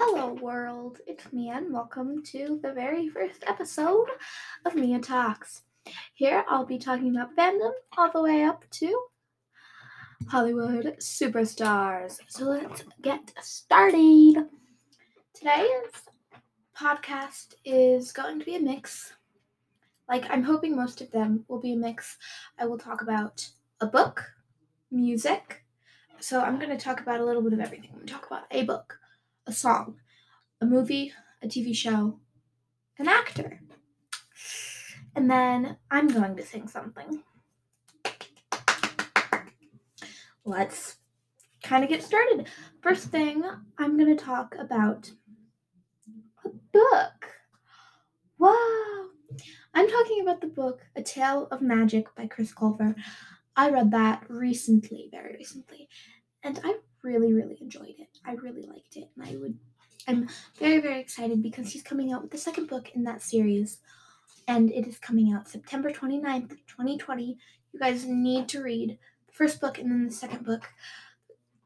Hello, world. It's Mia, and welcome to the very first episode of Mia Talks. Here, I'll be talking about fandom all the way up to Hollywood superstars. So let's get started. Today's podcast is going to be a mix. Like, I'm hoping most of them will be a mix. I will talk about a book, music. So, I'm going to talk about a little bit of everything. I'm going to talk about a book a song, a movie, a TV show, an actor. And then I'm going to sing something. Let's kind of get started. First thing, I'm going to talk about a book. Wow! I'm talking about the book A Tale of Magic by Chris Colfer. I read that recently, very recently, and I really, really enjoyed it. I really liked it, and I would. I'm very, very excited because he's coming out with the second book in that series, and it is coming out September 29th, 2020. You guys need to read the first book and then the second book.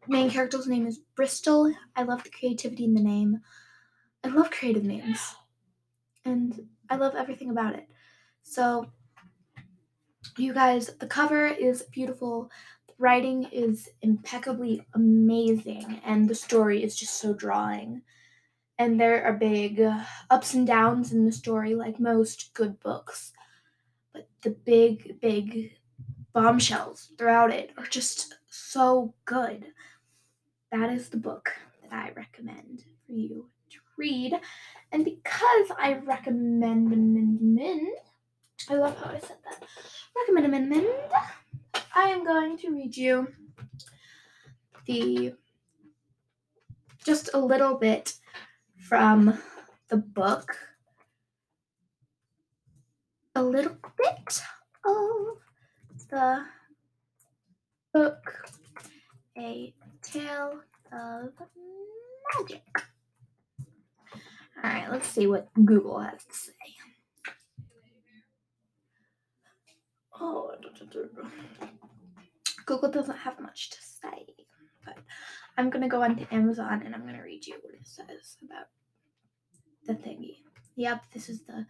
main character's name is Brystal. I love the creativity in the name. I love creative names, and I love everything about it. So, you guys, the cover is beautiful writing is impeccably amazing and the story is just so drawing. And there are big ups and downs in the story, like most good books. But the big, big bombshells throughout it are just so good. That is the book that I recommend for you to read. And because I recommend, amendment, I love how I said that. Recommend, I am going to read you the just a little bit from the book. A little bit of the book A Tale of Magic. All right, let's see what Google has to say. Oh, Google doesn't have much to say, but I'm gonna go onto Amazon and I'm gonna read you what it says about the thingy. Yep, this is the.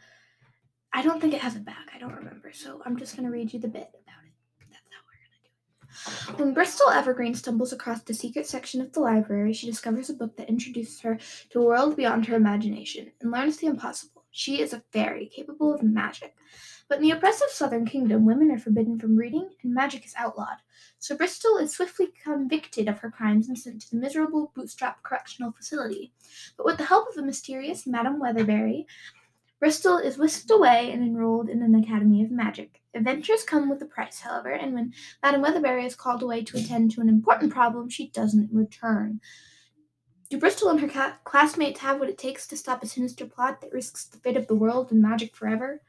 I don't think it has a back. I don't remember, so I'm just gonna read you the bit about it. That's how we're gonna do it. When Brystal Evergreen stumbles across the secret section of the library, she discovers a book that introduces her to a world beyond her imagination and learns the impossible. She is a fairy capable of magic. But in the oppressive southern kingdom, women are forbidden from reading and magic is outlawed. So Brystal is swiftly convicted of her crimes and sent to the miserable Bootstrap Correctional Facility. But with the help of a mysterious Madame Weatherberry, Brystal is whisked away and enrolled in an academy of magic. Adventures come with a price, however, and when Madame Weatherberry is called away to attend to an important problem, she doesn't return. Do Brystal and her ca- classmates have what it takes to stop a sinister plot that risks the fate of the world and magic forever?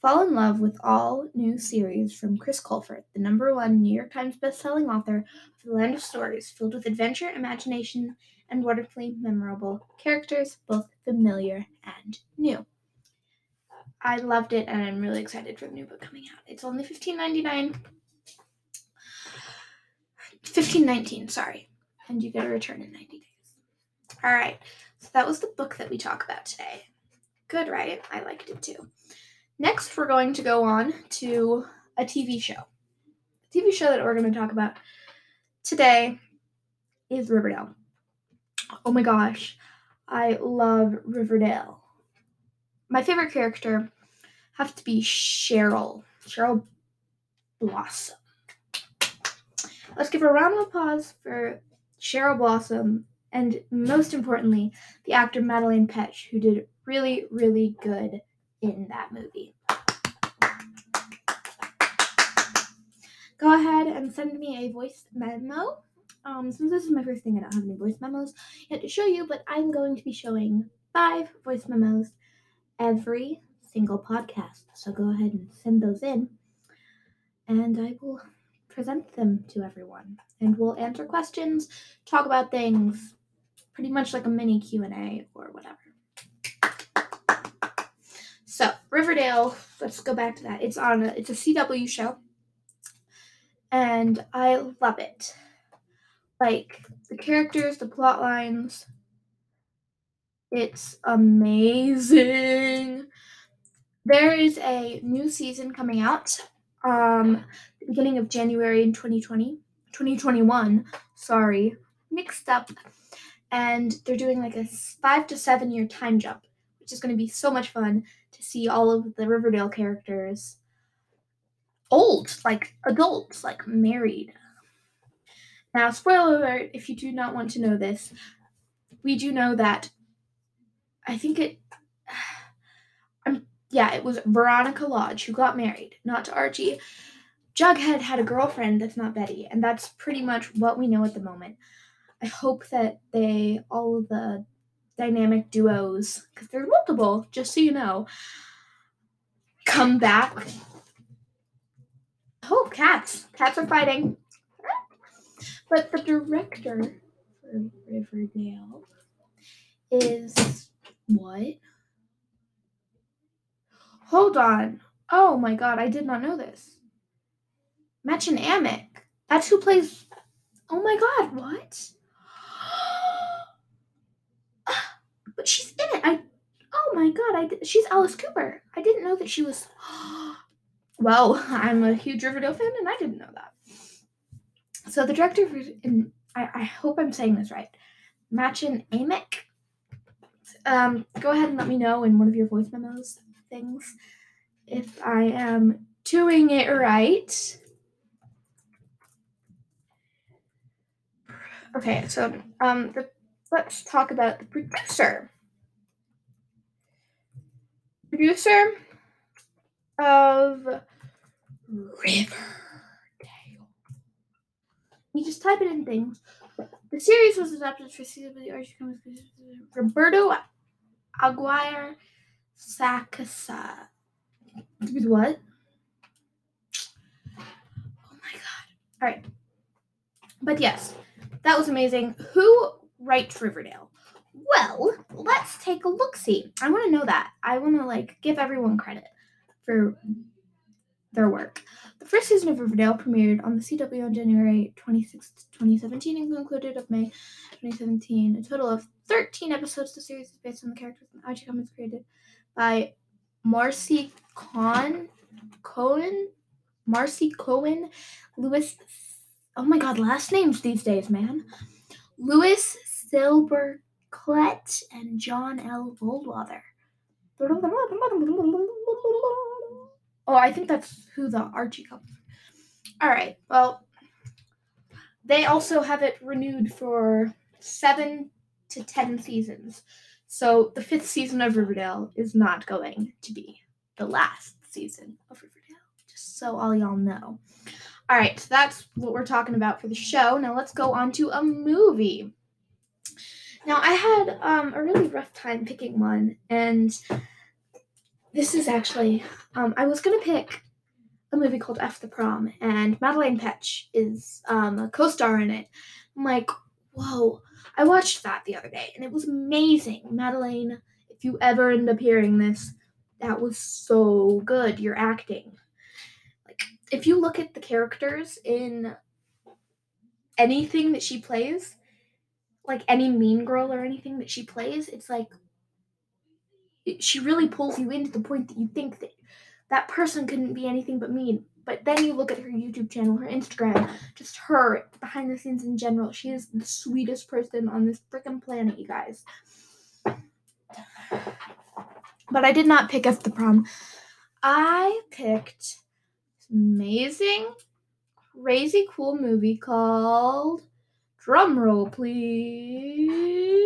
Fall in love with all new series from Chris Colfer, the number one New York Times bestselling author of The Land of Stories, filled with adventure, imagination, and wonderfully memorable characters, both familiar and new. I loved it, and I'm really excited for the new book coming out. It's only $15.99. $15.19, sorry. And you get a return in 90 days. All right, so that was the book that we talk about today. Good, right? I liked it too. Next, we're going to go on to a TV show. The TV show that we're going to talk about today is Riverdale. Oh my gosh, I love Riverdale. My favorite character have to be Cheryl. Cheryl Blossom. Let's give a round of applause for Cheryl Blossom and most importantly, the actor Madelaine Petsch, who did really, really good in that movie. Go ahead and send me a voice memo. Um, since this is my first thing, I don't have any voice memos yet to show you, but I'm going to be showing five voice memos every single podcast. So go ahead and send those in, and I will present them to everyone, and we'll answer questions, talk about things, pretty much like a mini Q and A or whatever. So Riverdale, let's go back to that. It's on a, it's a CW show, and I love it. Like the characters, the plot lines, It's amazing. There is a new season coming out um the beginning of January in 2020 2021 sorry mixed up and they're doing like a 5 to 7 year time jump which is going to be so much fun to see all of the Riverdale characters old like adults like married now spoiler alert if you do not want to know this we do know that I think it I'm yeah, it was Veronica Lodge who got married, not to Archie. Jughead had a girlfriend that's not Betty, and that's pretty much what we know at the moment. I hope that they, all of the dynamic duos, because there's multiple, just so you know, come back. Oh, cats. Cats are fighting. But the director for Riverdale is what? Hold on. Oh my god, I did not know this. Machen Amick. That's who plays. Oh my god, what? but she's in it. I. Oh my god, I. She's Alice Cooper. I didn't know that she was. well, I'm a huge Riverdale fan, and I didn't know that. So the director, and I, I hope I'm saying this right, Machen Amick. Um, go ahead and let me know in one of your voice memos things if I am doing it right. Okay, so um, the, let's talk about the producer. Producer of Riverdale. You just type it in things. The series was adapted for CW Archie Comics Roberto Aguirre Sacasa. With what? Oh my god. Alright. But yes, that was amazing. Who writes Riverdale? Well, let's take a look see. I want to know that. I want to like give everyone credit for their work. The first season of Riverdale premiered on the CW on January 26, 2017 and concluded of May 2017. A total of 13 episodes. The series is based on the characters and Archie comics created by Marcy Con Cohen, Marcy Cohen, Lewis. Oh my God, last names these days, man. Louis Silberkleit and John L. Goldwasser. Oh, I think that's who the Archie comes. All right. Well, they also have it renewed for seven to ten seasons. So the fifth season of Riverdale is not going to be the last season of Riverdale. Just so all y'all know. All right, so that's what we're talking about for the show. Now let's go on to a movie. Now I had um, a really rough time picking one, and this is actually um, I was gonna pick a movie called F the Prom, and Madelaine Petsch is um, a co-star in it. I'm like, whoa! I watched that the other day, and it was amazing. Madelaine, if you ever end up hearing this, that was so good. Your acting, like, if you look at the characters in anything that she plays, like any mean girl or anything that she plays, it's like she really pulls you in to the point that you think that that person couldn't be anything but mean. But then you look at her YouTube channel, her Instagram, just her behind the scenes in general. She is the sweetest person on this freaking planet, you guys. But I did not pick up the Prom. I picked amazing, crazy cool movie called Drumroll, please.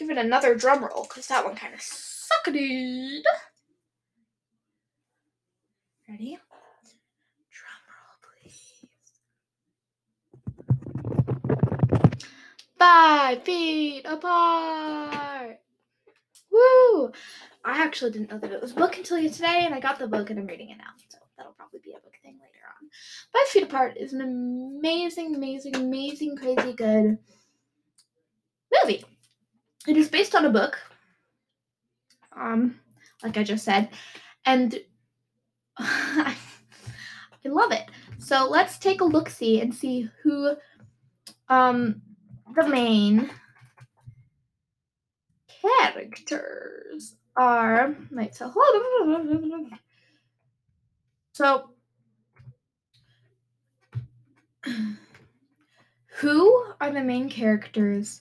Give it another drum roll because that one kind of sucked. Ready? Drum roll, please. Five feet apart. Woo! I actually didn't know that it was book until yesterday, and I got the book and I'm reading it now. So that'll probably be a book thing later on. Five Feet Apart is an amazing, amazing, amazing, crazy good movie. It is based on a book, um, like I just said, and I love it. So let's take a look see and see who um the main characters are. So hold. So who are the main characters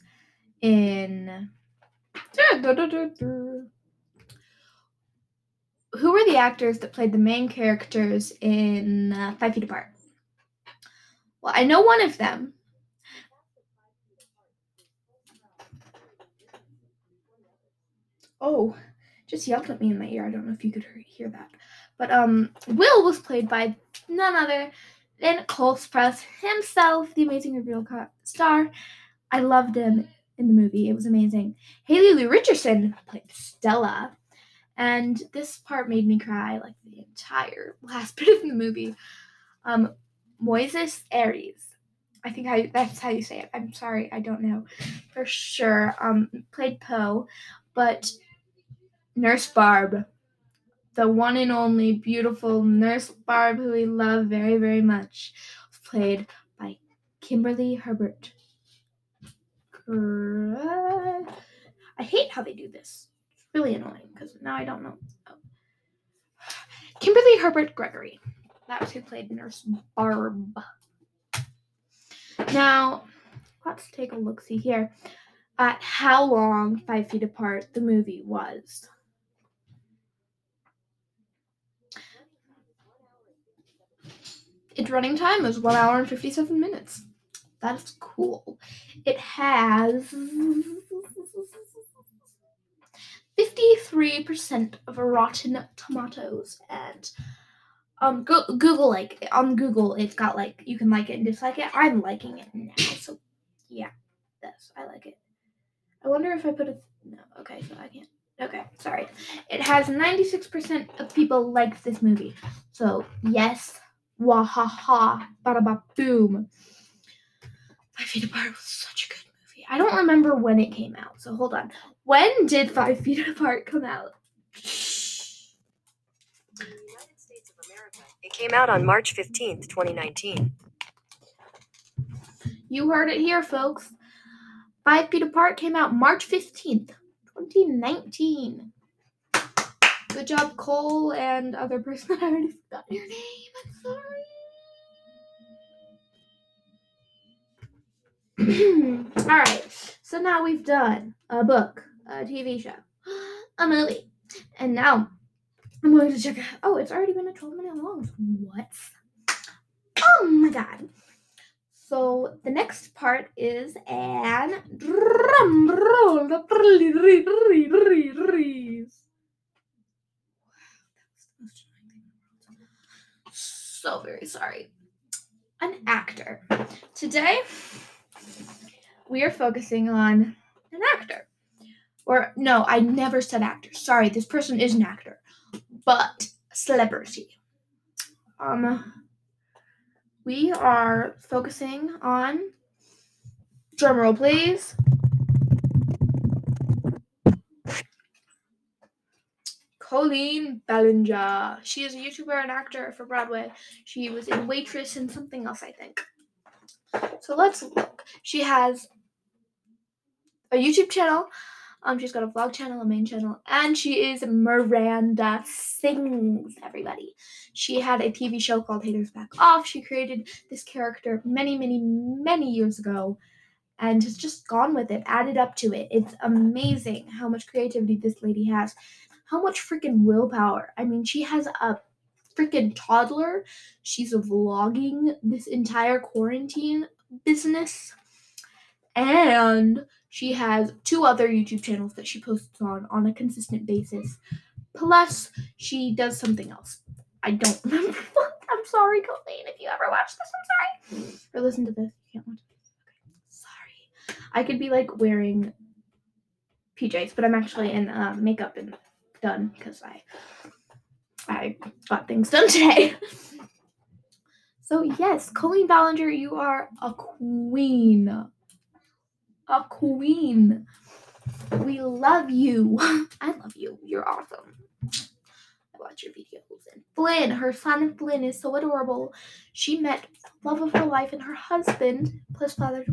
in who were the actors that played the main characters in uh, Five Feet Apart? Well, I know one of them. Oh, just yelled at me in my ear. I don't know if you could hear that. But um, Will was played by none other than Cole Sprouse himself, the amazing Riverdale star. I loved him in the movie. It was amazing. Haley Lu Richardson played Stella. And this part made me cry like the entire last bit of the movie. Um, Moises Arias. I think I, that's how you say it. I'm sorry, I don't know for sure. Um, played Poe, but Nurse Barb, the one and only beautiful Nurse Barb, who we love very, very much, was played by Kimberly Herbert. I hate how they do this. It's really annoying because now I don't know. Oh. Kimberly Herbert Gregory. That was who played Nurse Barb. Now, let's take a look see here at how long Five Feet Apart the movie was. Its running time is 1 hour and 57 minutes. That's cool. It has 53% of Rotten Tomatoes and um go- Google like on Google it's got like you can like it and dislike it. I'm liking it now. So yeah. Yes, I like it. I wonder if I put a no, okay, so I can't. Okay, sorry. It has 96% of people liked this movie. So yes, wahaha, bada ba boom. Five Feet Apart was such a good movie. I don't remember when it came out, so hold on. When did Five Feet Apart come out? It came out on March 15th, 2019. You heard it here, folks. Five Feet Apart came out March 15th, 2019. Good job, Cole and other person. I already forgot your name. I'm sorry. All right. So now we've done a book, a TV show, a movie, and now I'm going to check out. Oh, it's already been a 12 minute long. What? Oh my god. So the next part is an drum roll. So very sorry. An actor. Today we are focusing on an actor. Or, no, I never said actor. Sorry, this person is an actor, but celebrity. Um, we are focusing on, drumroll please. Colleen Ballinger. She is a YouTuber and actor for Broadway. She was in Waitress and something else, I think. So let's look. She has a YouTube channel. Um, she's got a vlog channel, a main channel, and she is Miranda Sings, everybody. She had a TV show called Haters Back Off. She created this character many, many, many years ago and has just gone with it, added up to it. It's amazing how much creativity this lady has, how much freaking willpower. I mean, she has a freaking toddler. She's vlogging this entire quarantine business. And she has two other YouTube channels that she posts on on a consistent basis. Plus, she does something else. I don't remember. I'm sorry, Colleen. If you ever watch this, I'm sorry. Or listen to this. You can't watch this. Okay. Sorry. I could be like wearing PJs, but I'm actually in uh, makeup and done because I I got things done today. so yes, Colleen Ballinger, you are a queen a queen. We love you. I love you. You're awesome. I watch your videos. And Flynn, her son Flynn, is so adorable. She met the love of her life and her husband, plus father,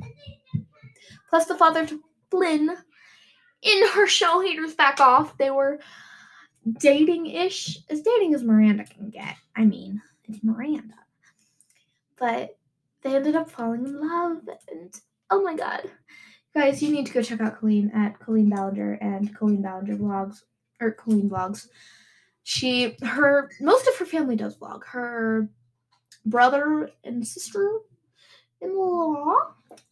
plus the father to Flynn, in her show Haters Back Off. They were dating ish, as dating as Miranda can get. I mean, it's Miranda. But they ended up falling in love, and oh my god. Guys, you need to go check out Colleen at Colleen Ballinger and Colleen Ballinger vlogs or Colleen vlogs. She her most of her family does vlog. Her brother and sister in law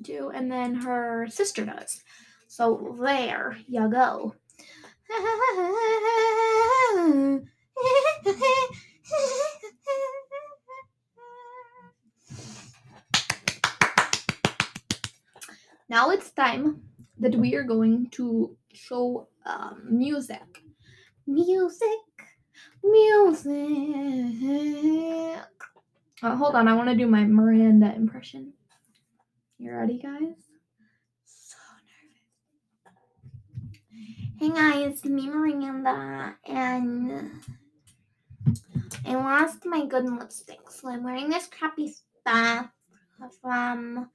do, and then her sister does. So there you go. now it's time that we are going to show um, music. Music, music. Uh, hold on, I want to do my Miranda impression. You ready, guys? So nervous. Hey guys, me Miranda, and I lost my good lipstick, so I'm wearing this crappy stuff from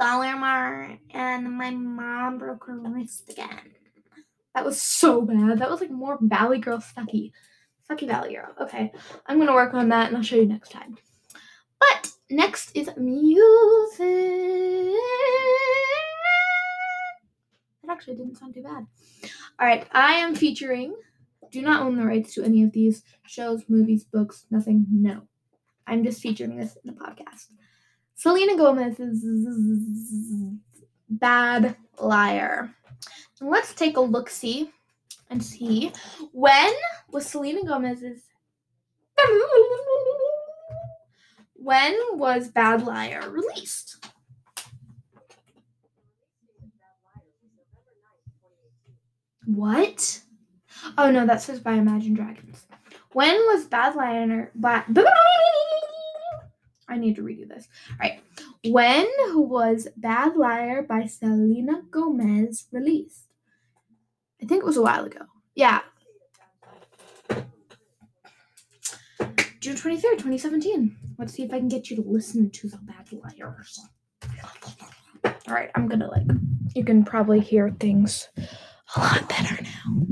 Dollar Mart, and my mom broke her wrist again. That was so bad. That was like more Valley Girl sucky. Sucky Valley Girl. Okay, I'm gonna work on that and I'll show you next time. But next is music. That actually didn't sound too bad. All right, I am featuring. Do not own the rights to any of these shows, movies, books, nothing. No, I'm just featuring this in the podcast. Selena Gomez Gomez's Bad Liar. Let's take a look see and see when was Selena Gomez's when was Bad Liar released? What? Oh no, that says by Imagine Dragons. When was Bad Liar Bad I need to redo this. All right. When was Bad Liar by Selena Gomez released? I think it was a while ago. Yeah. June 23rd, 2017. Let's see if I can get you to listen to the Bad Liars. All right, I'm gonna like, you can probably hear things a lot better now.